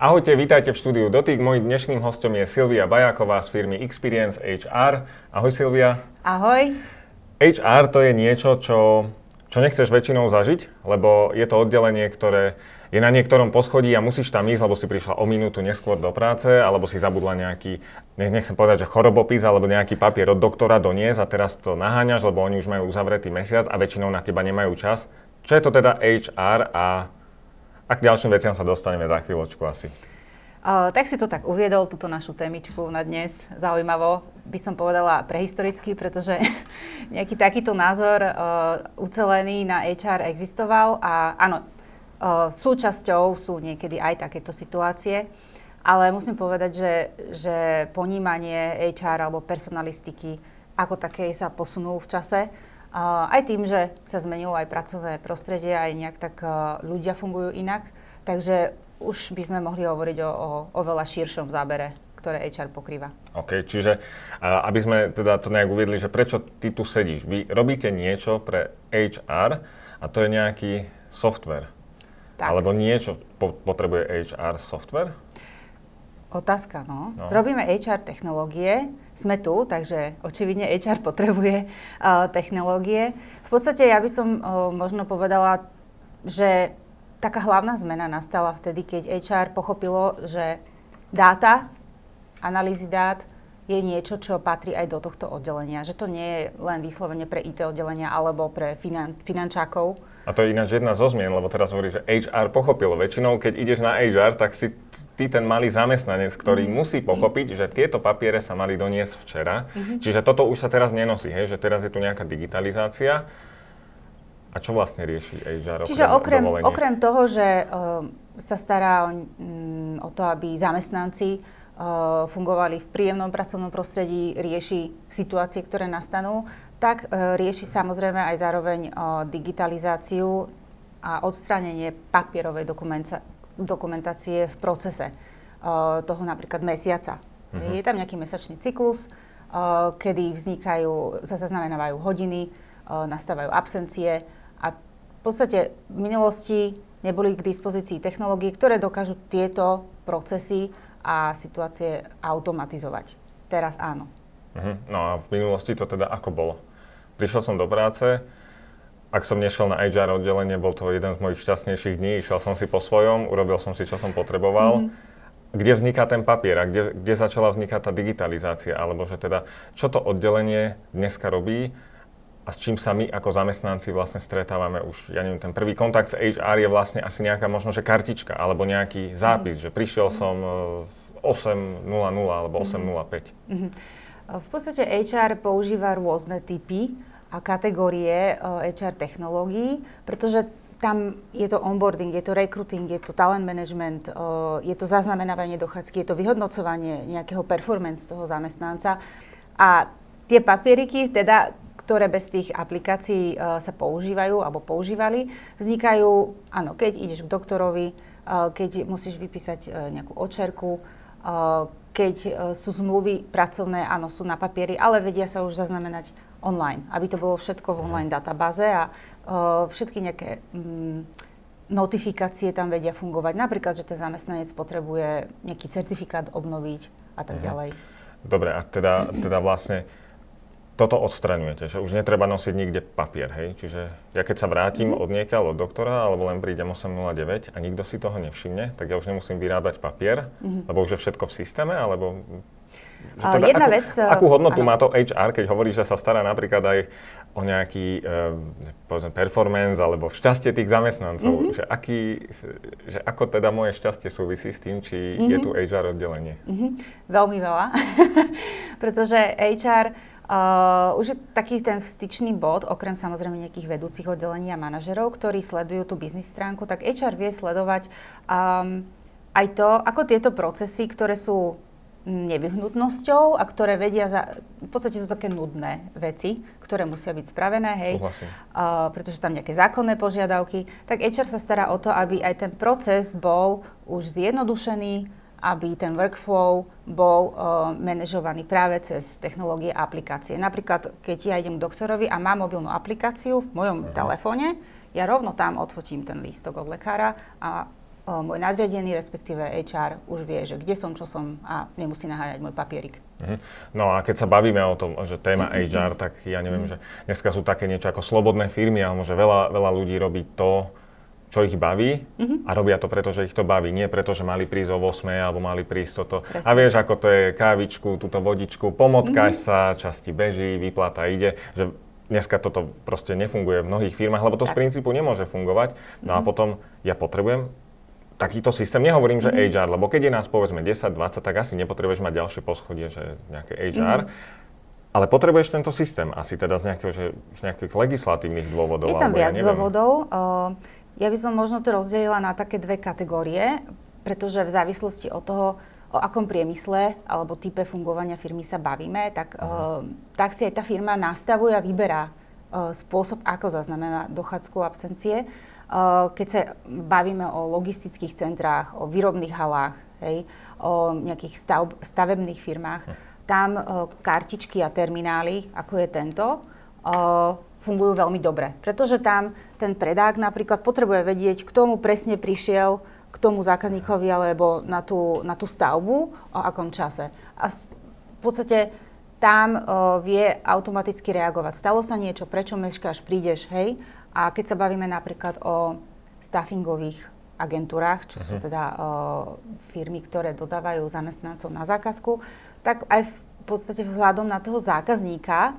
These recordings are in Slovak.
Ahojte, vítajte v štúdiu Dotyk. Mojím dnešným hostom je Silvia Bajaková z firmy Experience HR. Ahoj Silvia. Ahoj. HR to je niečo, čo, čo nechceš väčšinou zažiť, lebo je to oddelenie, ktoré je na niektorom poschodí a musíš tam ísť, lebo si prišla o minútu neskôr do práce, alebo si zabudla nejaký, nechcem povedať, že chorobopis, alebo nejaký papier od doktora doniesť a teraz to naháňaš, lebo oni už majú uzavretý mesiac a väčšinou na teba nemajú čas. Čo je to teda HR a a k ďalším veciam sa dostaneme za chvíľočku asi. Uh, tak si to tak uviedol, túto našu témičku na dnes. Zaujímavo, by som povedala prehistoricky, pretože nejaký takýto názor uh, ucelený na HR existoval a áno, uh, súčasťou sú niekedy aj takéto situácie, ale musím povedať, že, že ponímanie HR alebo personalistiky ako také sa posunul v čase aj tým, že sa zmenilo aj pracovné prostredie, aj nejak tak e, ľudia fungujú inak. Takže už by sme mohli hovoriť o, o, o veľa širšom zábere, ktoré HR pokrýva. OK, čiže aby sme teda to nejak uviedli, že prečo ty tu sedíš. Vy robíte niečo pre HR a to je nejaký software. Tak. Alebo niečo po, potrebuje HR software? Otázka, no. no. Robíme HR technológie, sme tu, takže očividne HR potrebuje technológie. V podstate ja by som možno povedala, že taká hlavná zmena nastala vtedy, keď HR pochopilo, že dáta, analýzy dát je niečo, čo patrí aj do tohto oddelenia. Že to nie je len vyslovene pre IT oddelenia alebo pre finan- finančákov, a to je ináč jedna zo zmien, lebo teraz hovorí, že HR pochopilo. Väčšinou, keď ideš na HR, tak si ty ten malý zamestnanec, ktorý mm. musí pochopiť, že tieto papiere sa mali doniesť včera. Mm-hmm. Čiže toto už sa teraz nenosí, hej? že teraz je tu nejaká digitalizácia. A čo vlastne rieši HR? Čiže okrem, okrem, okrem toho, že uh, sa stará o, um, o to, aby zamestnanci uh, fungovali v príjemnom pracovnom prostredí, rieši situácie, ktoré nastanú, tak e, rieši samozrejme aj zároveň e, digitalizáciu a odstránenie papierovej dokumentácie v procese e, toho napríklad mesiaca. Uh-huh. Je tam nejaký mesačný cyklus, kedy vznikajú, sa zaznamenávajú hodiny, nastávajú absencie a v podstate v minulosti neboli k dispozícii technológie, ktoré dokážu tieto procesy a situácie automatizovať. Teraz áno. Uh-huh. No a v minulosti to teda ako bolo? prišiel som do práce, ak som nešiel na HR oddelenie, bol to jeden z mojich šťastnejších dní, išiel som si po svojom, urobil som si, čo som potreboval. Mm-hmm. Kde vzniká ten papier a kde, kde začala vznikať tá digitalizácia? Alebo že teda, čo to oddelenie dneska robí a s čím sa my ako zamestnanci vlastne stretávame už, ja neviem, ten prvý kontakt s HR je vlastne asi nejaká možno, že kartička alebo nejaký zápis, mm-hmm. že prišiel som 8.00 e, alebo 8.05. Mm-hmm. V podstate HR používa rôzne typy kategórie HR eh, technológií, pretože tam je to onboarding, je to recruiting, je to talent management, eh, je to zaznamenávanie dochádzky, je to vyhodnocovanie nejakého performance toho zamestnanca. A tie papieriky, teda, ktoré bez tých aplikácií eh, sa používajú alebo používali, vznikajú, áno, keď ideš k doktorovi, keď musíš vypísať nejakú očerku, keď sú zmluvy pracovné, áno, sú na papieri, ale vedia sa už zaznamenať online, aby to bolo všetko v mhm. online databáze a uh, všetky nejaké um, notifikácie tam vedia fungovať. Napríklad, že ten zamestnanec potrebuje nejaký certifikát obnoviť a tak uh-huh. ďalej. Dobre, a teda, teda vlastne toto odstraňujete, že už netreba nosiť nikde papier, hej? Čiže ja keď sa vrátim mm. od niekiaľ od doktora, alebo len prídem 8.09 a nikto si toho nevšimne, tak ja už nemusím vyrábať papier, mm. lebo už je všetko v systéme, alebo teda Jedna akú, vec... Akú hodnotu ano. má to HR, keď hovorí, že sa stará napríklad aj o nejaký e, povedzme, performance alebo šťastie tých zamestnancov? Mm-hmm. Že, aký, že ako teda moje šťastie súvisí s tým, či mm-hmm. je tu HR oddelenie? Mm-hmm. Veľmi veľa, pretože HR Uh, už je taký ten styčný bod, okrem samozrejme nejakých vedúcich oddelení a manažerov, ktorí sledujú tú biznis stránku, tak HR vie sledovať um, aj to, ako tieto procesy, ktoré sú nevyhnutnosťou a ktoré vedia za... V podstate sú také nudné veci, ktoré musia byť spravené, hej. Uh, pretože tam nejaké zákonné požiadavky. Tak HR sa stará o to, aby aj ten proces bol už zjednodušený, aby ten workflow bol uh, manažovaný práve cez technológie a aplikácie. Napríklad, keď ja idem k doktorovi a mám mobilnú aplikáciu v mojom uh-huh. telefóne, ja rovno tam odfotím ten lístok od lekára a môj nadriadený, respektíve HR, už vie, že kde som, čo som a nemusí naháňať môj papierik. Mhm. No a keď sa bavíme o tom, že téma HR, tak ja neviem, že dneska sú také niečo ako slobodné firmy, alebo že veľa, veľa ľudí robí to, čo ich baví uh-huh. a robia to preto, že ich to baví, nie preto, že mali prísť o 8 alebo mali prísť toto. Presne. A vieš, ako to je kávičku, túto vodičku, pomotkáš uh-huh. sa, časti beží, výplata ide, že dneska toto proste nefunguje v mnohých firmách, lebo to tak. z princípu nemôže fungovať. No uh-huh. a potom ja potrebujem takýto systém, nehovorím, že mm-hmm. HR, lebo keď je nás povedzme 10, 20, tak asi nepotrebuješ mať ďalšie poschodie, že nejaké HR. Mm-hmm. Ale potrebuješ tento systém asi teda z, nejakého, že, z nejakých legislatívnych dôvodov. Je tam viac ja dôvodov. Ja by som možno to rozdelila na také dve kategórie, pretože v závislosti od toho, o akom priemysle alebo type fungovania firmy sa bavíme, tak, uh, tak si aj tá firma nastavuje a vyberá uh, spôsob, ako zaznamená dochádzku absencie. Uh, keď sa bavíme o logistických centrách, o výrobných halách, hej, o nejakých stav, stavebných firmách, uh. tam uh, kartičky a terminály, ako je tento, uh, fungujú veľmi dobre. Pretože tam ten predák napríklad potrebuje vedieť, kto mu presne prišiel k tomu zákazníkovi alebo na tú, na tú stavbu, o akom čase. A v podstate tam uh, vie automaticky reagovať. Stalo sa niečo, prečo meškáš, prídeš, hej? A keď sa bavíme napríklad o staffingových agentúrach, čo uh-huh. sú mhm. teda uh, firmy, ktoré dodávajú zamestnancov na zákazku, tak aj v podstate vzhľadom na toho zákazníka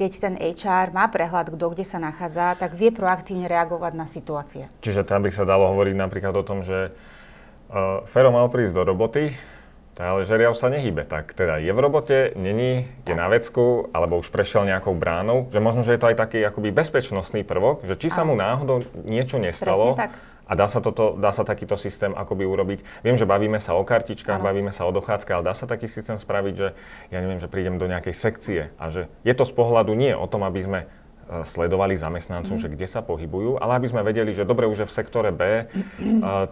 keď ten HR má prehľad, kto kde sa nachádza, tak vie proaktívne reagovať na situácie. Čiže tam by sa dalo hovoriť napríklad o tom, že uh, Fero mal prísť do roboty, ale žeriav sa nehybe. Tak teda je v robote, není, je na vecku, alebo už prešiel nejakou bránou, že možno, že je to aj taký akoby bezpečnostný prvok, že či sa mu náhodou niečo nestalo, Presne tak a dá sa, toto, dá sa takýto systém akoby urobiť. Viem, že bavíme sa o kartičkách, ano. bavíme sa o dochádzke, ale dá sa taký systém spraviť, že ja neviem, že prídem do nejakej sekcie a že je to z pohľadu nie o tom, aby sme sledovali zamestnancov, mm. že kde sa pohybujú, ale aby sme vedeli, že dobre, už je v sektore B,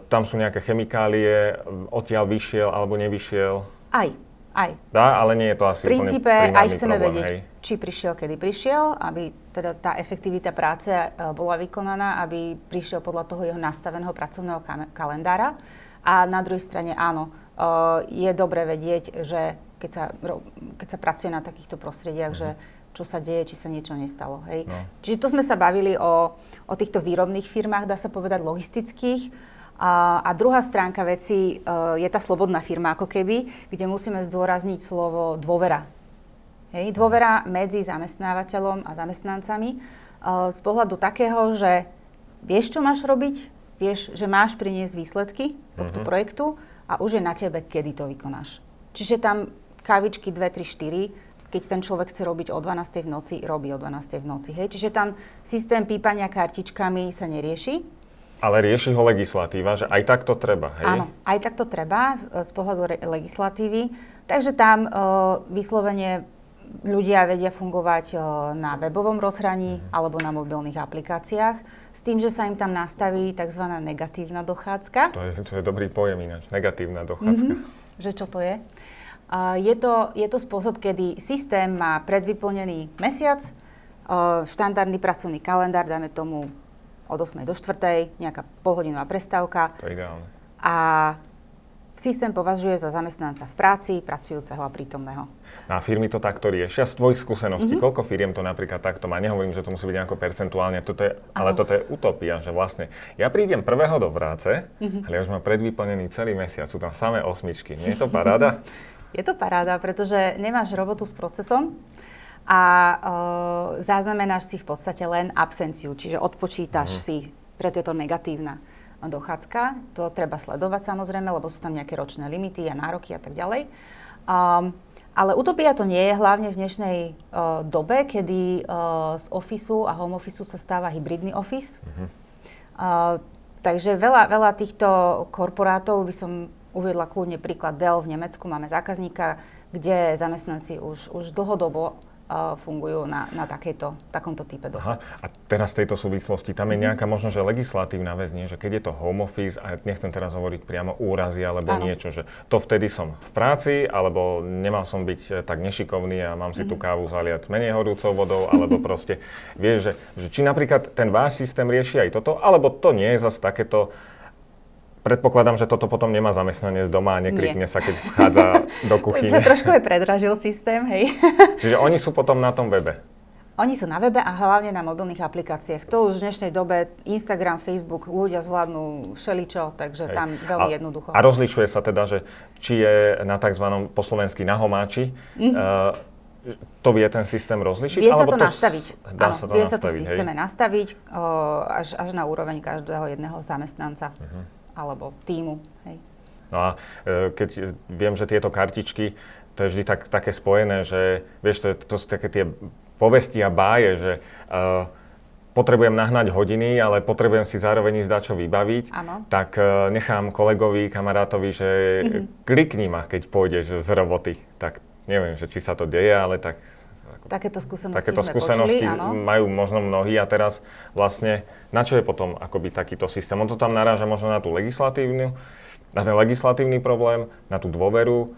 tam sú nejaké chemikálie, odtiaľ vyšiel alebo nevyšiel. Aj, aj. Dá, ale nie je to asi V princípe aj chceme problém, vedieť, hej. či prišiel, kedy prišiel, aby teda tá efektivita práce e, bola vykonaná, aby prišiel podľa toho jeho nastaveného pracovného kalendára. A na druhej strane áno, e, je dobre vedieť, že keď sa, keď sa pracuje na takýchto prostrediach, mm. že čo sa deje, či sa niečo nestalo. Hej. No. Čiže to sme sa bavili o, o týchto výrobných firmách, dá sa povedať logistických. A, a druhá stránka veci uh, je tá slobodná firma ako keby, kde musíme zdôrazniť slovo dôvera. Hej, dôvera medzi zamestnávateľom a zamestnancami uh, z pohľadu takého, že vieš, čo máš robiť, vieš, že máš priniesť výsledky tohto uh-huh. projektu a už je na tebe, kedy to vykonáš. Čiže tam kavičky 2, 3, 4, keď ten človek chce robiť o 12. v noci, robí o 12. v noci. Hej? Čiže tam systém pípania kartičkami sa nerieši, ale rieši ho legislatíva, že aj tak to treba, hej? Áno, aj tak to treba z, z pohľadu re- legislatívy. Takže tam uh, vyslovene ľudia vedia fungovať uh, na webovom rozhraní mm. alebo na mobilných aplikáciách s tým, že sa im tam nastaví tzv. negatívna dochádzka. To je, to je dobrý pojem ináč, negatívna dochádzka. Mm-hmm. Že čo to je? Je, to, je to spôsob, kedy systém má predvyplnený mesiac, uh, štandardný pracovný kalendár, dáme tomu od 8 do 4, nejaká polhodinová prestávka. To je ideálne. A systém považuje za zamestnanca v práci, pracujúceho a prítomného. No a firmy to takto riešia. Z tvojich skúseností, mm-hmm. koľko firiem to napríklad takto má? Nehovorím, že to musí byť nejako percentuálne, toto je, ale toto je utopia, že vlastne ja prídem prvého do práce, mm-hmm. ale ja už mám predvyplnený celý mesiac, sú tam samé osmičky. Nie je to paráda? je to paráda, pretože nemáš robotu s procesom, a uh, zaznamenáš si v podstate len absenciu, čiže odpočítaš mm. si, preto je to negatívna dochádzka. To treba sledovať samozrejme, lebo sú tam nejaké ročné limity a nároky a tak ďalej. Um, ale utopia to nie je, hlavne v dnešnej uh, dobe, kedy uh, z ofisu a home ofisu sa stáva hybridný office. Mm-hmm. Uh, takže veľa, veľa týchto korporátov by som uviedla kľudne príklad Dell v Nemecku. Máme zákazníka, kde zamestnanci už, už dlhodobo fungujú na, na takéto, takomto type dochádzky. A teraz v tejto súvislosti, tam je mhm. nejaká možno, že legislatívna vec, nie? že keď je to home office, a nechcem teraz hovoriť priamo úrazy alebo ano. niečo, že to vtedy som v práci, alebo nemal som byť eh, tak nešikovný a mám si mm-hmm. tú mhm. kávu zaliať menej horúcou vodou, alebo proste, vieš, že, že či napríklad ten váš systém rieši aj toto, alebo to nie je zase takéto predpokladám, že toto potom nemá zamestnanie z doma a neklikne Nie. sa, keď vchádza do kuchyne. sa trošku aj predražil systém, hej. Čiže oni sú potom na tom webe. Oni sú na webe a hlavne na mobilných aplikáciách. To už v dnešnej dobe Instagram, Facebook, ľudia zvládnu všeličo, takže Hej. tam veľmi a, jednoducho. A rozlišuje sa teda, že či je na tzv. po slovensky na homáči, mm-hmm. uh, to vie ten systém rozlišiť? Vie sa to, to nastaviť. Dá Áno, sa to vie nastaviť, sa to v systéme hej? nastaviť o, až, až na úroveň každého jedného zamestnanca uh-huh. Alebo týmu. Hej. No a e, keď viem, že tieto kartičky, to je vždy tak, také spojené, že vieš, to, to sú také tie povesti a báje, že uh, potrebujem nahnať hodiny, ale potrebujem si zároveň ísť čo vybaviť, ano. tak uh, nechám kolegovi, kamarátovi, že mm-hmm. klikni ma, keď pôjdeš z roboty. Tak neviem, že či sa to deje, ale tak... Takéto skúsenosti Takéto sme skúsenosti počuli, majú možno mnohí a teraz vlastne na čo je potom akoby takýto systém? On to tam naráža možno na tú legislatívnu, na ten legislatívny problém, na tú dôveru,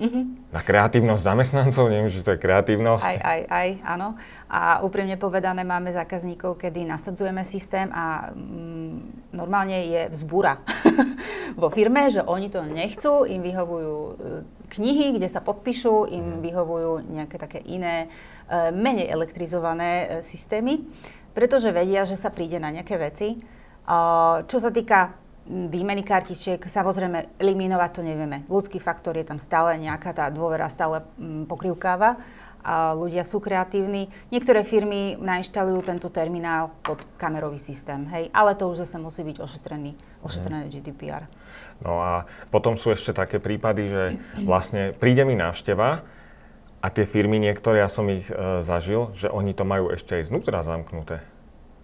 Mm-hmm. Na kreatívnosť zamestnancov, neviem, že to je kreatívnosť. Aj, aj, aj, áno. A úprimne povedané, máme zákazníkov, kedy nasadzujeme systém a mm, normálne je vzbúra vo firme, že oni to nechcú, im vyhovujú e, knihy, kde sa podpíšu, im mm. vyhovujú nejaké také iné, e, menej elektrizované e, systémy, pretože vedia, že sa príde na nejaké veci. Čo sa týka výmeny kartičiek, samozrejme eliminovať to nevieme. Ľudský faktor je tam stále nejaká tá dôvera stále mm, pokrivkáva a ľudia sú kreatívni. Niektoré firmy nainštalujú tento terminál pod kamerový systém, hej, ale to už zase musí byť ošetrený, ošetrené mm. GDPR. No a potom sú ešte také prípady, že vlastne príde mi návšteva a tie firmy niektoré, ja som ich e, zažil, že oni to majú ešte aj znútra zamknuté.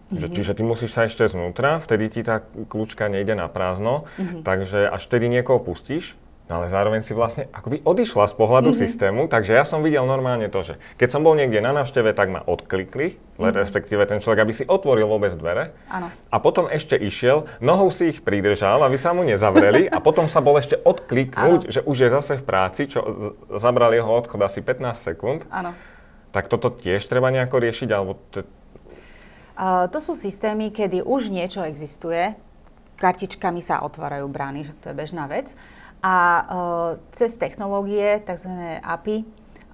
Mm-hmm. Čiže ty musíš sa ešte znútra, vtedy ti tá kľúčka nejde na prázdno, mm-hmm. takže až vtedy niekoho pustíš, no ale zároveň si vlastne akoby odišla z pohľadu mm-hmm. systému, takže ja som videl normálne to, že keď som bol niekde na návšteve, tak ma odklikli, mm-hmm. respektíve ten človek, aby si otvoril vôbec dvere. Ano. A potom ešte išiel, nohou si ich pridržal, aby sa mu nezavreli a potom sa bol ešte odkliknúť, ano. že už je zase v práci, čo zabral jeho odchod asi 15 sekúnd. Áno. Tak toto tiež treba nejako riešiť, alebo Uh, to sú systémy, kedy už niečo existuje, kartičkami sa otvárajú brány, že to je bežná vec. A uh, cez technológie, tzv. API,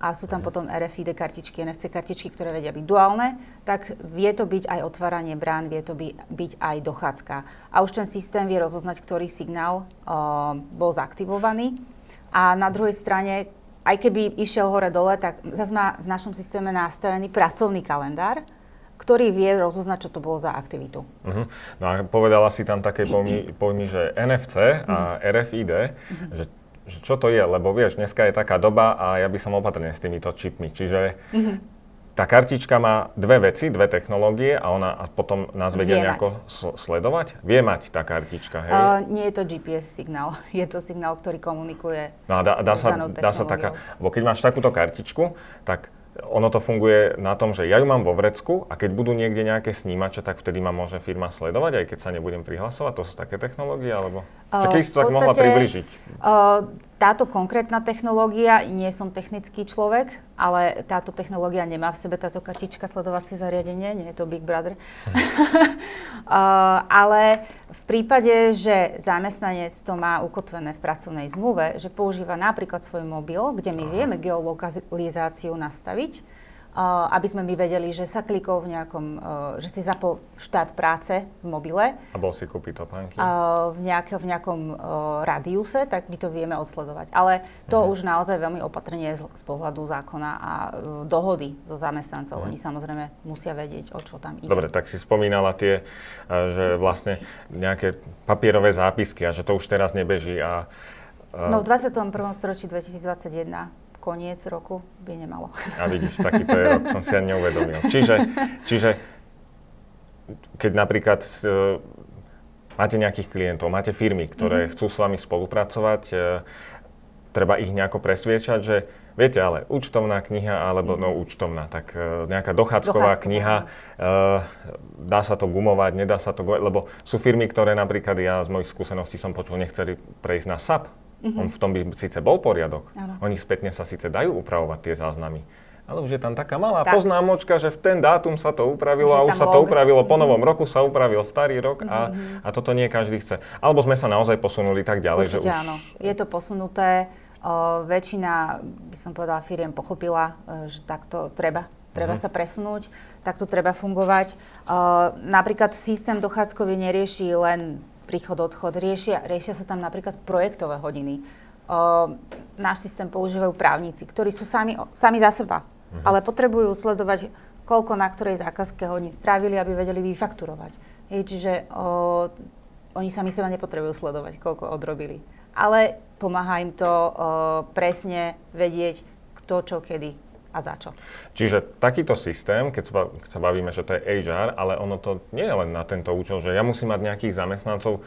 a sú tam potom RFID kartičky, NFC kartičky, ktoré vedia byť duálne, tak vie to byť aj otváranie brán, vie to by, byť aj dochádzka. A už ten systém vie rozoznať, ktorý signál uh, bol zaktivovaný. A na druhej strane, aj keby išiel hore-dole, tak zase má v našom systéme nastavený pracovný kalendár, ktorý vie rozoznať, čo to bolo za aktivitu. Uh-huh. No a povedala si tam také pojmy, pojmy že NFC a uh-huh. RFID, uh-huh. že, že čo to je, lebo vieš, dneska je taká doba a ja by som opatrný s týmito čipmi, čiže uh-huh. tá kartička má dve veci, dve technológie a ona a potom nás vedia vie nejako sledovať? Vie mať tá kartička, hej? Uh, nie je to GPS signál, je to signál, ktorý komunikuje No a dá, dá, sa, dá sa taká, lebo keď máš takúto kartičku, tak ono to funguje na tom, že ja ju mám vo vrecku a keď budú niekde nejaké snímače, tak vtedy ma môže firma sledovať, aj keď sa nebudem prihlasovať. To sú také technológie, alebo... Uh, Keby si to tak mohla približiť? Uh, táto konkrétna technológia, nie som technický človek, ale táto technológia nemá v sebe táto kartička sledovacie zariadenie, nie je to Big Brother. uh, ale v prípade, že zamestnanec to má ukotvené v pracovnej zmluve, že používa napríklad svoj mobil, kde my vieme geolokalizáciu nastaviť, aby sme my vedeli, že sa klikol v nejakom, že si zapol štát práce v mobile. A bol si kúpiť topánky? V, nejaké, v nejakom radiuse, tak my to vieme odsledovať. Ale to uh-huh. už naozaj veľmi opatrne z, z pohľadu zákona a dohody so zamestnancov. Uh-huh. Oni samozrejme musia vedieť, o čo tam ide. Dobre, tak si spomínala tie, že vlastne nejaké papierové zápisky a že to už teraz nebeží a No v 21. storočí 2021 koniec roku by nemalo. A vidíš, takýto je rok, som si ani neuvedomil. Čiže, čiže keď napríklad uh, máte nejakých klientov, máte firmy, ktoré mm-hmm. chcú s vami spolupracovať, uh, treba ich nejako presviečať, že viete, ale účtovná kniha, alebo mm-hmm. no účtovná, tak uh, nejaká dochádzková Dochádzková. kniha, uh, dá sa to gumovať, nedá sa to gumovať, lebo sú firmy, ktoré napríklad ja z mojich skúseností som počul, nechceli prejsť na SAP, Uh-huh. On v tom by síce bol poriadok. Ano. Oni spätne sa síce dajú upravovať tie záznamy, ale už je tam taká malá tak. poznámočka, že v ten dátum sa to upravilo a už sa log. to upravilo, po novom mm-hmm. roku sa upravil starý rok a, mm-hmm. a toto nie každý chce. Alebo sme sa naozaj posunuli tak ďalej, Určite že už... áno, je to posunuté. O, väčšina, by som povedala, firiem pochopila, e, že takto treba. Treba uh-huh. sa presunúť, takto treba fungovať. O, napríklad systém dochádzkový nerieši len príchod, odchod, riešia, riešia sa tam napríklad projektové hodiny. O, náš systém používajú právnici, ktorí sú sami, sami za seba uh-huh. ale potrebujú sledovať, koľko na ktorej zákazke hodín strávili, aby vedeli vyfakturovať. Hej, čiže o, oni sami seba nepotrebujú sledovať, koľko odrobili. Ale pomáha im to o, presne vedieť, kto čo kedy a za čo. Čiže takýto systém, keď sa, keď sa bavíme, že to je HR, ale ono to nie je len na tento účel, že ja musím mať nejakých zamestnancov,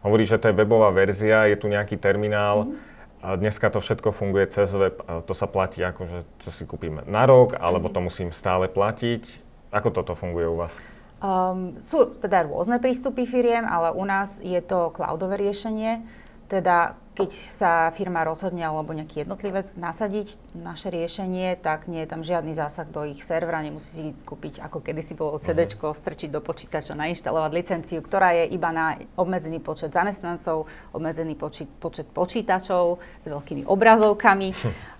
hovorí, že to je webová verzia, je tu nejaký terminál, mm-hmm a dneska to všetko funguje cez web, to sa platí ako, že to si kúpime na rok, alebo to musím stále platiť. Ako toto funguje u vás? Um, sú teda rôzne prístupy firiem, ale u nás je to cloudové riešenie, teda keď sa firma rozhodne alebo nejaký jednotlivec nasadiť naše riešenie, tak nie je tam žiadny zásah do ich servera, nemusí si kúpiť ako kedysi bolo CD, uh-huh. strčiť do počítača, nainštalovať licenciu, ktorá je iba na obmedzený počet zamestnancov, obmedzený počet, počet počítačov s veľkými obrazovkami.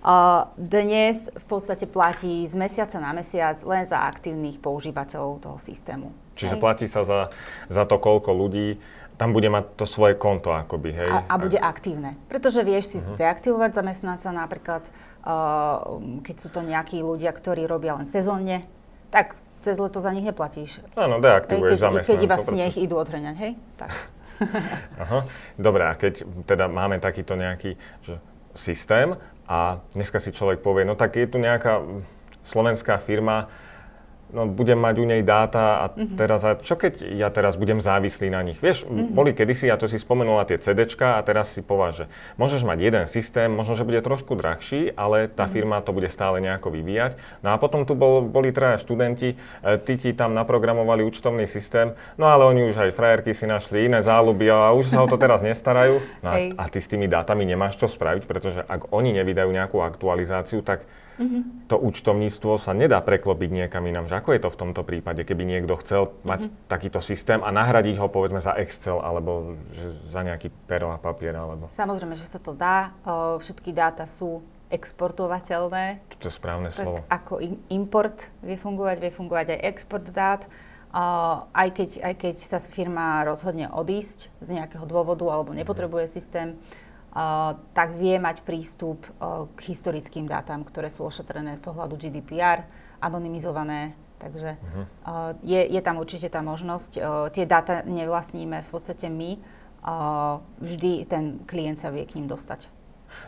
Uh, dnes v podstate platí z mesiaca na mesiac len za aktívnych používateľov toho systému. Čiže Hej. platí sa za, za to, koľko ľudí tam bude mať to svoje konto akoby, hej? A, a bude aktívne. Pretože vieš si uh-huh. deaktivovať zamestnanca napríklad, uh, keď sú to nejakí ľudia, ktorí robia len sezónne, tak cez leto za nich neplatíš. Áno, deaktivuješ zamestnancov. Keď iba sneh idú odhreňať, hej? Tak. Aha. Dobre, a keď teda máme takýto nejaký že, systém a dneska si človek povie, no tak je tu nejaká slovenská firma, no, budem mať u nej dáta a mm-hmm. teraz, a čo keď ja teraz budem závislý na nich? Vieš, mm-hmm. boli kedysi, ja to si spomenula tie CDčka a teraz si považ, že môžeš mať jeden systém, možno, že bude trošku drahší, ale tá mm-hmm. firma to bude stále nejako vyvíjať. No a potom tu bol, boli traja študenti, e, tí ti tam naprogramovali účtovný systém, no ale oni už aj frajerky si našli iné záľuby a už sa o to teraz nestarajú. No a, a ty s tými dátami nemáš čo spraviť, pretože ak oni nevydajú nejakú aktualizáciu, tak Mm-hmm. To účtovníctvo sa nedá preklopiť niekam inám. Že ako je to v tomto prípade, keby niekto chcel mať mm-hmm. takýto systém a nahradiť ho povedzme za Excel alebo že za nejaký pero a papier? Alebo... Samozrejme, že sa to dá. Všetky dáta sú exportovateľné. To je správne tak slovo. Ako import vie fungovať, vie fungovať aj export dát. Uh, aj, keď, aj keď sa firma rozhodne odísť z nejakého dôvodu alebo mhm. nepotrebuje systém, tak vie mať prístup k historickým dátam, ktoré sú ošetrené z pohľadu GDPR, anonymizované. Takže uh-huh. je, je tam určite tá možnosť. Tie dáta nevlastníme v podstate my. Vždy ten klient sa vie k ním dostať.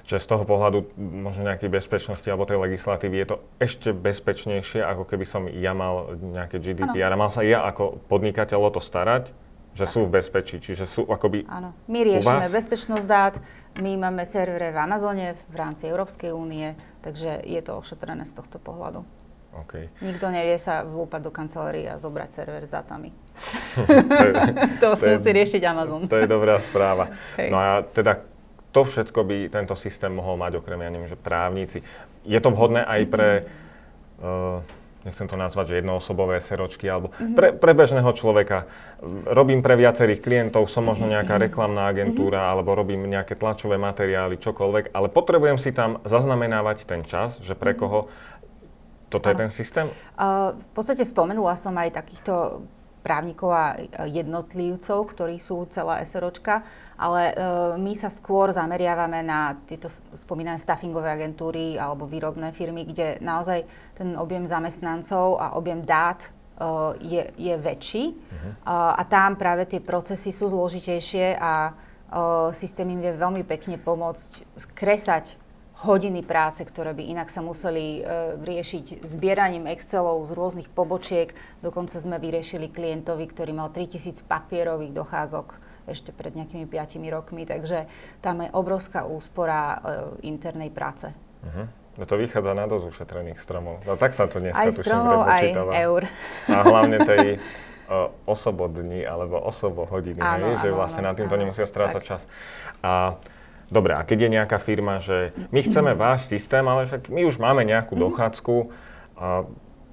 Čiže z toho pohľadu možno nejakej bezpečnosti alebo tej legislatívy je to ešte bezpečnejšie, ako keby som ja mal nejaké GDPR ano. a mal sa ja ako podnikateľ o to starať, že sú v bezpečí, čiže sú akoby Áno, my riešime bezpečnosť dát, my máme servere v Amazone v rámci Európskej únie, takže je to ošetrené z tohto pohľadu. Okay. Nikto nevie sa vlúpať do kancelárie a zobrať server s dátami. to, to, musí riešiť Amazon. To je dobrá správa. Okay. No a teda to všetko by tento systém mohol mať okrem, ja neviem, že právnici. Je to vhodné aj pre uh, nechcem to nazvať, že jednoosobové seročky, alebo mm-hmm. pre, pre bežného človeka. Robím pre viacerých klientov, som možno nejaká mhm. reklamná agentúra, mm-hmm. alebo robím nejaké tlačové materiály, čokoľvek, ale potrebujem si tam zaznamenávať ten čas, že pre mhm. koho toto ano. je ten systém? Uh, v podstate spomenula som aj takýchto právnikov a jednotlivcov, ktorí sú celá SROčka, ale e, my sa skôr zameriavame na tieto spomínané staffingové agentúry alebo výrobné firmy, kde naozaj ten objem zamestnancov a objem dát e, je, je väčší uh-huh. a, tam práve tie procesy sú zložitejšie a e, systém im vie veľmi pekne pomôcť skresať hodiny práce, ktoré by inak sa museli e, riešiť zbieraním Excelov z rôznych pobočiek. Dokonca sme vyriešili klientovi, ktorý mal 3000 papierových dochádzok ešte pred nejakými 5 rokmi, takže tam je obrovská úspora e, internej práce. Uh-huh. No to vychádza na dosť ušetrených stromov. No tak sa to dneska aj tuším prepočítava. Aj eur. A hlavne tej uh, osobodní alebo Áno, hej, že vlastne áno, na týmto áno, nemusia strácať čas. A Dobre, a keď je nejaká firma, že my chceme váš systém, ale však my už máme nejakú mm-hmm. dochádzku, a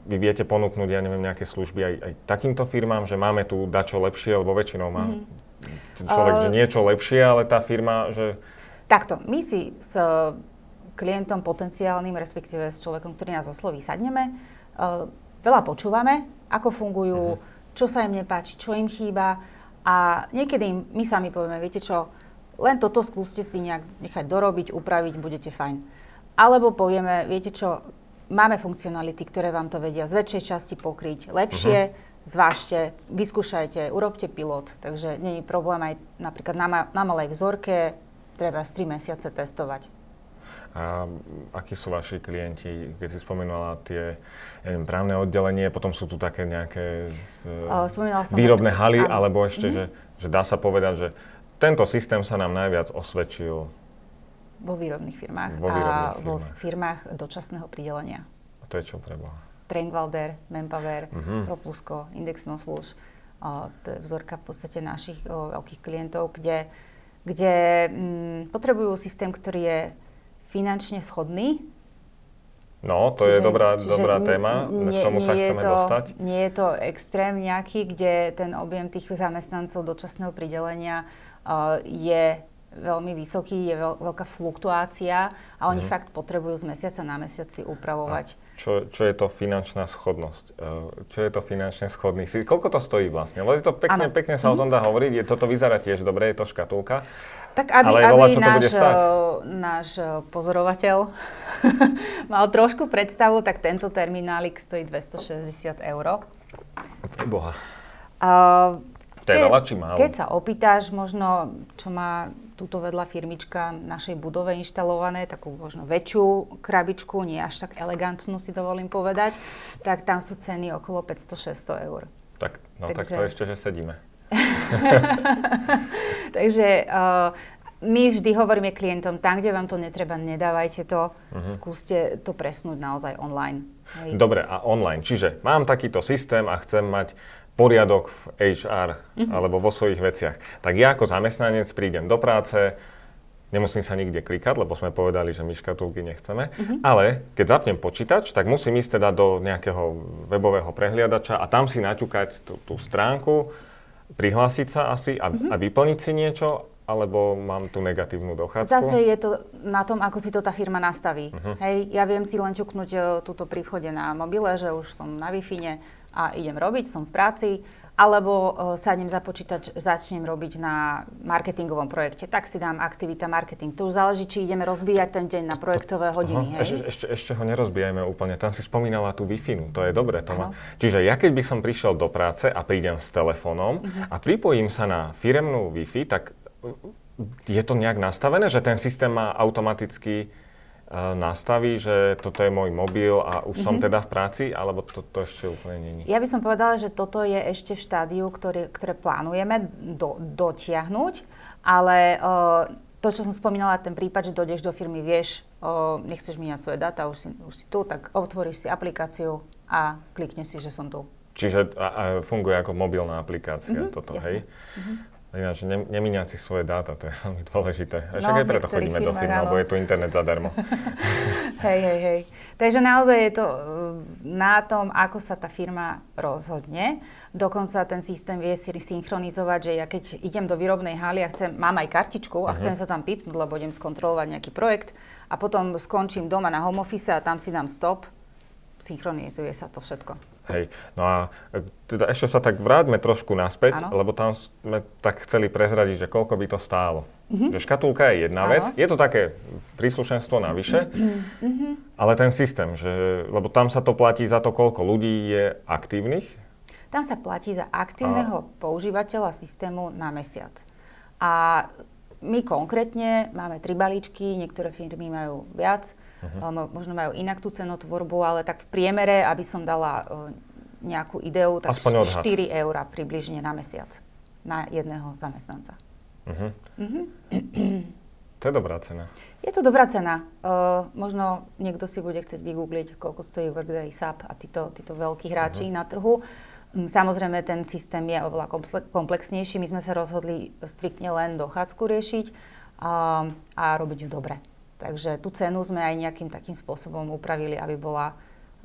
vy viete ponúknuť, ja neviem, nejaké služby aj, aj takýmto firmám, že máme tu dačo lepšie, lebo väčšinou má mm-hmm. človek, uh, že niečo lepšie, ale tá firma, že... Takto, my si s klientom potenciálnym, respektíve s človekom, ktorý nás osloví, sadneme, uh, veľa počúvame, ako fungujú, mm-hmm. čo sa im nepáči, čo im chýba a niekedy im, my sami povieme, viete čo, len toto skúste si nejak nechať dorobiť, upraviť, budete fajn. Alebo povieme, viete čo, máme funkcionality, ktoré vám to vedia z väčšej časti pokryť lepšie, uh-huh. zvážte, vyskúšajte, urobte pilot. Takže je problém aj napríklad na, ma- na malej vzorke, treba 3 mesiace testovať. A akí sú vaši klienti, keď si spomínala tie neviem, právne oddelenie, potom sú tu také nejaké z, uh, výrobné haly, áno. alebo ešte, mm-hmm. že, že dá sa povedať, že tento systém sa nám najviac osvedčil vo výrobných firmách vo výrobných a firmách. vo firmách dočasného pridelenia. A to je čo treba? Trenkwalder, Manpower, uh-huh. Proplusko, Index Nosluž. Uh, to je vzorka v podstate našich uh, veľkých klientov, kde, kde mm, potrebujú systém, ktorý je finančne schodný. No, to čiže, je dobrá, dobrá téma, nie, k tomu sa chceme to, dostať. Nie je to extrém nejaký, kde ten objem tých zamestnancov dočasného pridelenia je veľmi vysoký, je veľ, veľká fluktuácia a oni mm. fakt potrebujú z mesiaca na mesiac si upravovať. čo, čo je to finančná schodnosť? Uh, čo je to finančne schodný si? Koľko to stojí vlastne? Lebo je to pekne, pekne sa mm. o tom dá hovoriť, je, toto vyzerá tiež dobre, je to škatulka. Tak aby, Ale aby volá, náš, náš pozorovateľ mal trošku predstavu, tak tento terminálik stojí 260 eur. Boha. Uh, to je veľa či málo? Keď sa opýtaš možno, čo má túto vedľa firmička našej budove inštalované, takú možno väčšiu krabičku, nie až tak elegantnú si dovolím povedať, tak tam sú ceny okolo 500-600 eur. Tak, no Takže... tak to ešte, že sedíme. Takže uh, my vždy hovoríme klientom, tam, kde vám to netreba, nedávajte to, uh-huh. skúste to presnúť naozaj online. Hej. Dobre, a online. Čiže mám takýto systém a chcem mať poriadok v HR uh-huh. alebo vo svojich veciach. Tak ja ako zamestnanec prídem do práce, nemusím sa nikde klikať, lebo sme povedali, že my škatulky nechceme, uh-huh. ale keď zapnem počítač, tak musím ísť teda do nejakého webového prehliadača a tam si naťukať tú, tú stránku, prihlásiť sa asi a, uh-huh. a vyplniť si niečo, alebo mám tu negatívnu dochádzku? Zase je to na tom, ako si to tá firma nastaví. Uh-huh. Hej, ja viem si len ťuknúť e, túto pri vchode na mobile, že už som na wi a idem robiť, som v práci, alebo uh, sadnem za počítač, začnem robiť na marketingovom projekte. Tak si dám aktivita marketing. To už záleží, či ideme rozbíjať ten deň na projektové hodiny. Aha, hej? Ešte, ešte, ešte ho nerozbijajme úplne. Tam si spomínala tú wi to je dobre. To má. Čiže ja keď by som prišiel do práce a prídem s telefónom uh-huh. a pripojím sa na firemnú Wi-Fi, tak je to nejak nastavené, že ten systém má automaticky nastaví, že toto je môj mobil a už mm-hmm. som mhm. teda v práci, alebo to, to ešte úplne není? Ja by som povedala, že toto je ešte v štádiu, ktoré, ktoré plánujeme do, dotiahnuť, ale uh, to, čo som spomínala, ten prípad, že dojdeš do firmy, vieš, uh, nechceš míňať svoje dáta, už si, už si tu, tak otvoríš si aplikáciu a klikne si, že som tu. Čiže a, a funguje ako mobilná aplikácia mm-hmm, toto, jasne. hej? Mm-hmm. Ináč, ne, nemíňať si svoje dáta, to je veľmi dôležité. A však no, aj preto chodíme do firmy, lebo je tu internet zadarmo. hej, hej, hej. Takže naozaj je to uh, na tom, ako sa tá firma rozhodne. Dokonca ten systém vie si synchronizovať, že ja keď idem do výrobnej haly a chcem, mám aj kartičku a uh-huh. chcem sa tam pipnúť, lebo idem skontrolovať nejaký projekt a potom skončím doma na home office a tam si dám stop, synchronizuje sa to všetko. Hej, no a e, teda ešte sa tak vráťme trošku naspäť, ano. lebo tam sme tak chceli prezradiť, že koľko by to stálo. Mm-hmm. Že škatulka je jedna ano. vec, je to také príslušenstvo navyše, mm-hmm. ale ten systém, že, lebo tam sa to platí za to, koľko ľudí je aktívnych. Tam sa platí za aktívneho a... používateľa systému na mesiac. A my konkrétne máme tri balíčky, niektoré firmy majú viac, Uh-huh. Možno majú inak tú cenotvorbu, ale tak v priemere, aby som dala nejakú ideu, tak Aspoň 4 eur približne na mesiac na jedného zamestnanca. Uh-huh. Uh-huh. To je dobrá cena. Je to dobrá cena. Uh, možno niekto si bude chcieť vygoogliť, koľko stojí Workday, SAP a títo, títo veľkí hráči uh-huh. na trhu. Mm, samozrejme, ten systém je oveľa komplexnejší. My sme sa rozhodli striktne len dochádzku riešiť a, a robiť ju dobre. Takže tú cenu sme aj nejakým takým spôsobom upravili, aby bola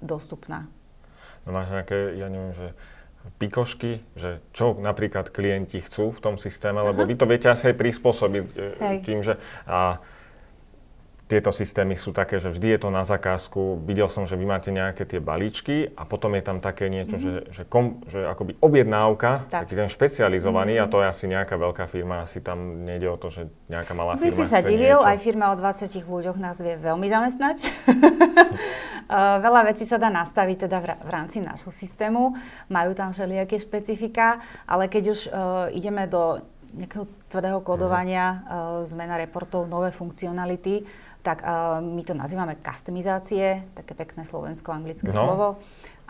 dostupná. No máš nejaké, ja neviem, že pikošky, že čo napríklad klienti chcú v tom systéme, lebo vy to viete asi aj prispôsobiť e, Hej. tým, že a, tieto systémy sú také, že vždy je to na zakázku. Videl som, že vy máte nejaké tie balíčky a potom je tam také niečo, mm-hmm. že, že, kom, že akoby objednávka, tak. taký ten špecializovaný mm-hmm. a to je asi nejaká veľká firma, asi tam nejde o to, že nejaká malá By firma si sa divil, niečo. aj firma o 20 ľuďoch nás vie veľmi zamestnať. Veľa vecí sa dá nastaviť teda v rámci nášho systému, majú tam všelijaké špecifika, ale keď už uh, ideme do nejakého tvrdého kódovania, uh, zmena reportov, nové funkcionality, tak uh, my to nazývame customizácie, také pekné slovensko-anglické no. slovo.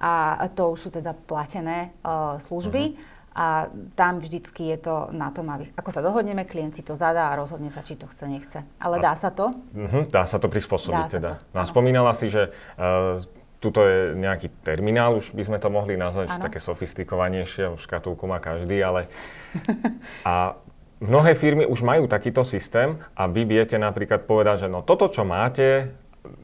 A to už sú teda platené uh, služby. Uh-huh. A tam vždycky je to na tom, aby, ako sa dohodneme, klient si to zadá a rozhodne sa, či to chce, nechce. Ale dá sa to? Uh-huh, dá sa to prispôsobiť dá teda. To, no, spomínala si, že uh, tuto je nejaký terminál, už by sme to mohli nazvať, ano. také sofistikovanejšie, už škatulku má každý, ale... A mnohé firmy už majú takýto systém a vy viete napríklad povedať, že no toto, čo máte,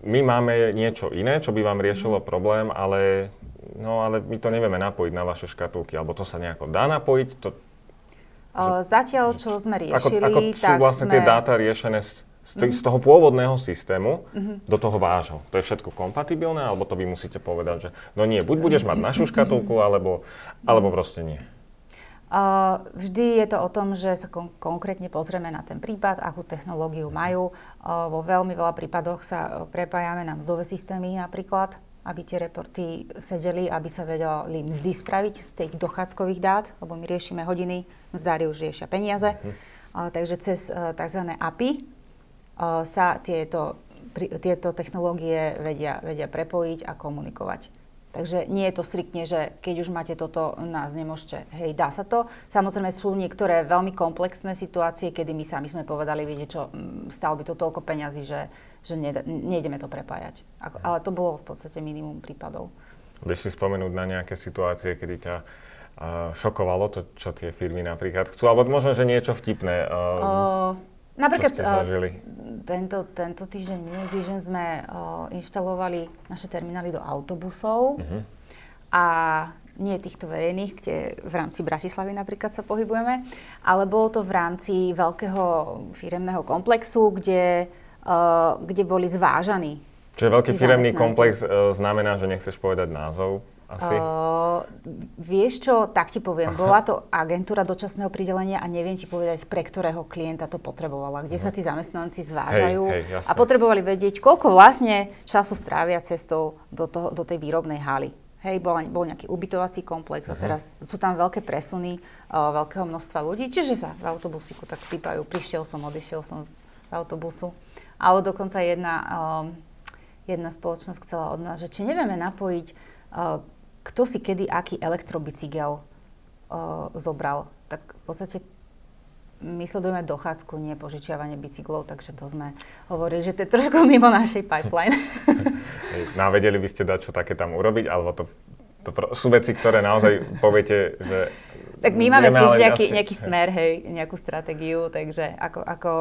my máme niečo iné, čo by vám riešilo problém, ale, no, ale my to nevieme napojiť na vaše škatulky, alebo to sa nejako dá napojiť? To, že, Zatiaľ, čo sme riešili, ako, ako sú tak vlastne sme... tie dáta riešené z, z, mm-hmm. z toho pôvodného systému mm-hmm. do toho vášho. To je všetko kompatibilné, alebo to vy musíte povedať, že no nie, buď budeš mať našu škatulku, alebo, alebo proste nie. Vždy je to o tom, že sa kon- konkrétne pozrieme na ten prípad, akú technológiu majú. Vo veľmi veľa prípadoch sa uh, prepájame na mzdové systémy napríklad, aby tie reporty sedeli, aby sa vedeli mzdy spraviť z tých dochádzkových dát, lebo my riešime hodiny, mzdári už riešia peniaze. Uh, takže cez uh, tzv. API uh, sa tieto, pri, tieto technológie vedia, vedia prepojiť a komunikovať. Takže nie je to striktne, že keď už máte toto, nás nemôžete. Hej, dá sa to. Samozrejme sú niektoré veľmi komplexné situácie, kedy my sami sme povedali, viete čo, stalo by to toľko peňazí, že, že nejdeme to prepájať. Ako, ale to bolo v podstate minimum prípadov. Vieš si spomenúť na nejaké situácie, kedy ťa šokovalo to, čo tie firmy napríklad chcú? Alebo možno, že niečo vtipné? Uh, Napríklad uh, tento, tento týždeň, minulý týždeň sme uh, inštalovali naše terminály do autobusov uh-huh. a nie týchto verejných, kde v rámci Bratislavy napríklad sa pohybujeme, ale bolo to v rámci veľkého firemného komplexu, kde, uh, kde boli zvážaní. Čiže veľký firemný komplex uh, znamená, že nechceš povedať názov? Asi? Uh, vieš čo, tak ti poviem. Aha. Bola to agentúra dočasného pridelenia a neviem ti povedať, pre ktorého klienta to potrebovala. Kde uh-huh. sa mhm. tí zamestnanci zvážajú hej, hej, a potrebovali vedieť, koľko vlastne času strávia cestou do, toho, do tej výrobnej haly. Hej, bol, bol nejaký ubytovací komplex uh-huh. a mhm. teraz sú tam veľké presuny uh, veľkého množstva ľudí, čiže sa v autobusiku tak pýpajú, prišiel som, odišiel som z autobusu. Ale dokonca jedna, um, jedna spoločnosť chcela od nás, že či nevieme napojiť uh, kto si kedy aký elektrobicykel uh, zobral. Tak v podstate my sledujeme dochádzku, nie požičiavanie bicyklov, takže to sme hovorili, že to je trošku mimo našej pipeline. no a vedeli by ste dať čo také tam urobiť, alebo to, to sú veci, ktoré naozaj poviete, že... Tak my máme tiež nejaký, asi... nejaký smer, hej, nejakú stratégiu, takže ako, ako,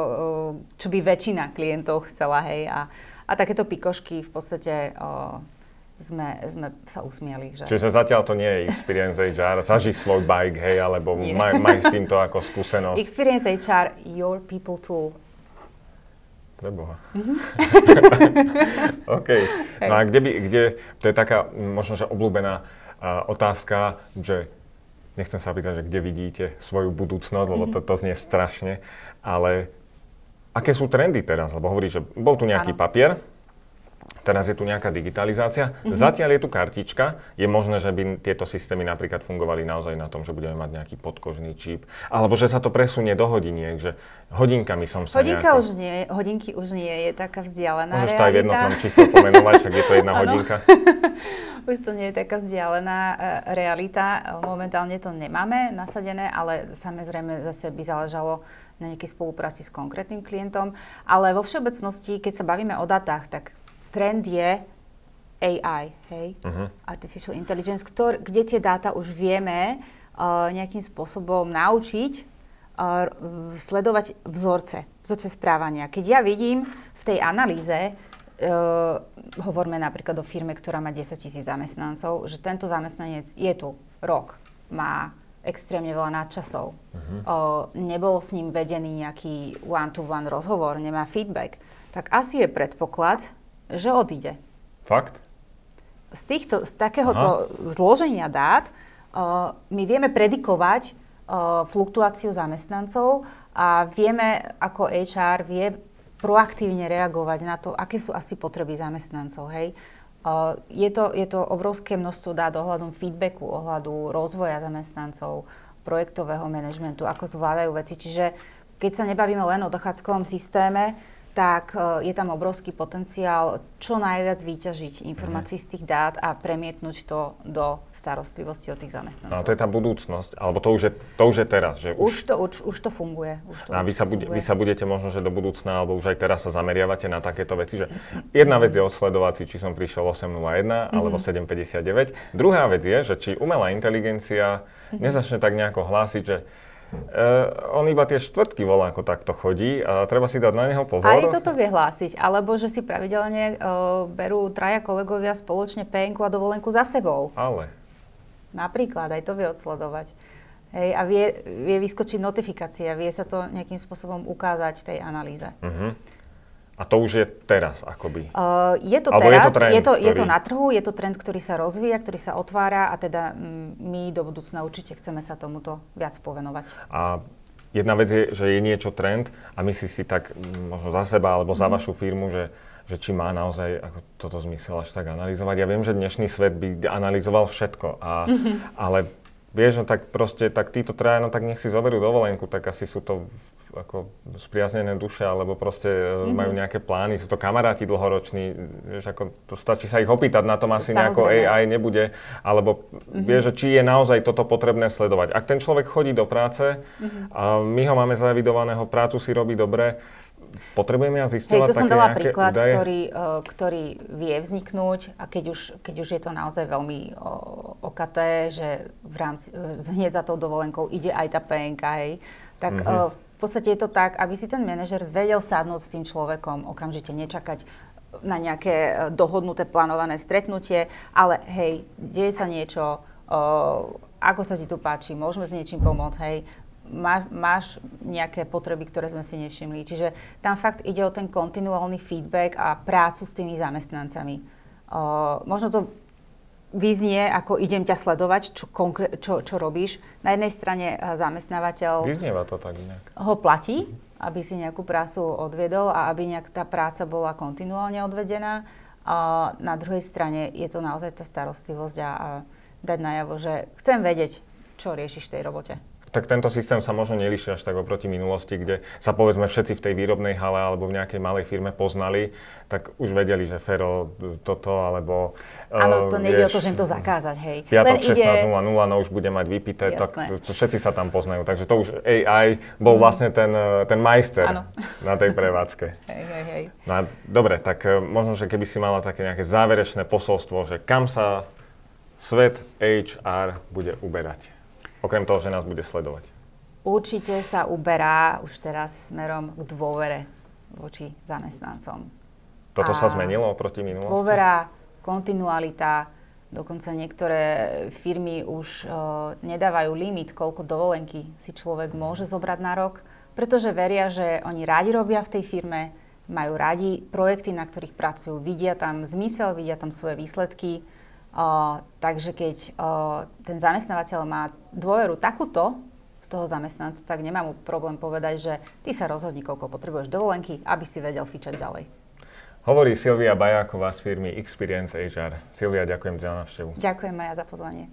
čo by väčšina klientov chcela, hej, a, a takéto pikošky v podstate sme, sme sa usmiali. Že... Čiže zatiaľ to nie je Experience HR, zaži svoj bike, hej, alebo maj, maj s týmto ako skúsenosť. Experience HR, your people tool. Preboha. Mm-hmm. OK. No a kde by, kde, to je taká možno, že obľúbená uh, otázka, že nechcem sa pýtať, že kde vidíte svoju budúcnosť, lebo mm-hmm. to, to znie strašne, ale aké sú trendy teraz? Lebo hovorí, že bol tu nejaký ano. papier, Teraz je tu nejaká digitalizácia. Mm-hmm. Zatiaľ je tu kartička. Je možné, že by tieto systémy napríklad fungovali naozaj na tom, že budeme mať nejaký podkožný čip. Alebo že sa to presunie do hodiniek, že hodinkami som sa Hodinka nejako... už nie, hodinky už nie je taká vzdialená Môžeš realita. to aj v jednotnom čísle pomenovať, však je to jedna hodinka. už to nie je taká vzdialená uh, realita. Momentálne to nemáme nasadené, ale samozrejme zase by záležalo na nejakej spolupráci s konkrétnym klientom. Ale vo všeobecnosti, keď sa bavíme o datách, tak trend je AI, hej, uh-huh. Artificial Intelligence, ktor, kde tie dáta už vieme uh, nejakým spôsobom naučiť uh, sledovať vzorce, vzorce správania. Keď ja vidím v tej analýze, uh, hovoríme napríklad o firme, ktorá má 10 tisíc zamestnancov, že tento zamestnanec je tu rok, má extrémne veľa nadčasov. Uh-huh. O, nebol s ním vedený nejaký one-to-one rozhovor, nemá feedback, tak asi je predpoklad, že odíde. Fakt? Z, týchto, z takéhoto Aha. zloženia dát uh, my vieme predikovať uh, fluktuáciu zamestnancov a vieme, ako HR vie proaktívne reagovať na to, aké sú asi potreby zamestnancov. Hej? Uh, je, to, je to obrovské množstvo dát ohľadom feedbacku, ohľadu rozvoja zamestnancov, projektového manažmentu, ako zvládajú veci. Čiže keď sa nebavíme len o dochádzkovom systéme, tak e, je tam obrovský potenciál čo najviac vyťažiť informácií z tých dát a premietnúť to do starostlivosti o tých zamestnancov. No, to je tá budúcnosť, alebo to už je, to už je teraz. Že už, už, to, už, už to funguje. Už to, a vy, sa bude, vy sa budete možno, že do budúcna, alebo už aj teraz sa zameriavate na takéto veci, že jedna vec je odsledovať si, či som prišiel 8.01 mm-hmm. alebo 7.59. Druhá vec je, že či umelá inteligencia mm-hmm. nezačne tak nejako hlásiť, že Uh, on iba tie štvrtky volá, ako takto chodí a treba si dať na neho pozor. Aj toto vie hlásiť, alebo že si pravidelne uh, berú traja kolegovia spoločne penku a dovolenku za sebou. Ale. Napríklad, aj to vie odsledovať. Hej, a vie, vie vyskočiť notifikácia, vie sa to nejakým spôsobom ukázať v tej analýze. Uh-huh. A to už je teraz, akoby? Uh, je to Alebo teraz, je to, trend, je, to, ktorý... je to na trhu, je to trend, ktorý sa rozvíja, ktorý sa otvára a teda my do budúcna určite chceme sa tomuto viac povenovať. A jedna vec je, že je niečo trend a myslíš si tak možno za seba alebo za mm. vašu firmu, že, že či má naozaj ako toto zmysel až tak analyzovať. Ja viem, že dnešný svet by analyzoval všetko, a, mm-hmm. ale vieš, no tak proste, tak títo traja, no tak nech si zoberú dovolenku, tak asi sú to ako spriaznené duše, alebo proste mm-hmm. majú nejaké plány, sú to kamaráti dlhoroční, vieš, ako to stačí sa ich opýtať, na tom asi Samozrejme. nejako AI nebude, alebo mm-hmm. vieš, že či je naozaj toto potrebné sledovať. Ak ten človek chodí do práce mm-hmm. a my ho máme zavidovaného, prácu si robí dobre, potrebujeme ja zistovať Hej, to som dala príklad, údaje? Ktorý, uh, ktorý vie vzniknúť a keď už, keď už je to naozaj veľmi uh, okaté, že v rámci, hneď za tou dovolenkou ide aj tá PNK, hej, tak mm-hmm. V podstate je to tak, aby si ten manažer vedel sadnúť s tým človekom, okamžite nečakať na nejaké e, dohodnuté, plánované stretnutie, ale hej, deje sa niečo, o, ako sa ti tu páči, môžeme s niečím pomôcť, hej, má, máš nejaké potreby, ktoré sme si nevšimli. Čiže tam fakt ide o ten kontinuálny feedback a prácu s tými zamestnancami. O, možno to vyznie, ako idem ťa sledovať, čo, konkré- čo, čo robíš. Na jednej strane eh, zamestnávateľ... Vyznieva to tak inak. Ho platí, aby si nejakú prácu odvedol a aby nejak tá práca bola kontinuálne odvedená. A na druhej strane je to naozaj tá starostlivosť a, a dať najavo, že chcem vedieť, čo riešiš v tej robote tak tento systém sa možno nelíši až tak oproti minulosti, kde sa povedzme všetci v tej výrobnej hale alebo v nejakej malej firme poznali, tak už vedeli, že Fero toto alebo... Áno, to nejde o to, že im to zakázať, hej. Piatok 16.00, no už bude mať vypité, Jasné. tak to, všetci sa tam poznajú. Takže to už AI bol mm. vlastne ten, eh, ten majster ano. na tej prevádzke. hej, hej, hej. No, dobre, tak možno, že keby si mala také nejaké záverečné posolstvo, že kam sa svet HR bude uberať. Okrem toho, že nás bude sledovať. Určite sa uberá už teraz smerom k dôvere voči zamestnancom. Toto a sa zmenilo oproti minulosti? Dôvera, kontinualita, dokonca niektoré firmy už uh, nedávajú limit, koľko dovolenky si človek môže zobrať na rok, pretože veria, že oni rádi robia v tej firme, majú radi projekty, na ktorých pracujú, vidia tam zmysel, vidia tam svoje výsledky Uh, takže keď uh, ten zamestnávateľ má dôveru takúto v toho zamestnanca, tak nemá mu problém povedať, že ty sa rozhodni, koľko potrebuješ dovolenky, aby si vedel fičať ďalej. Hovorí Silvia Bajáková z firmy Experience HR. Silvia, ďakujem za návštevu. Ďakujem Maja za pozvanie.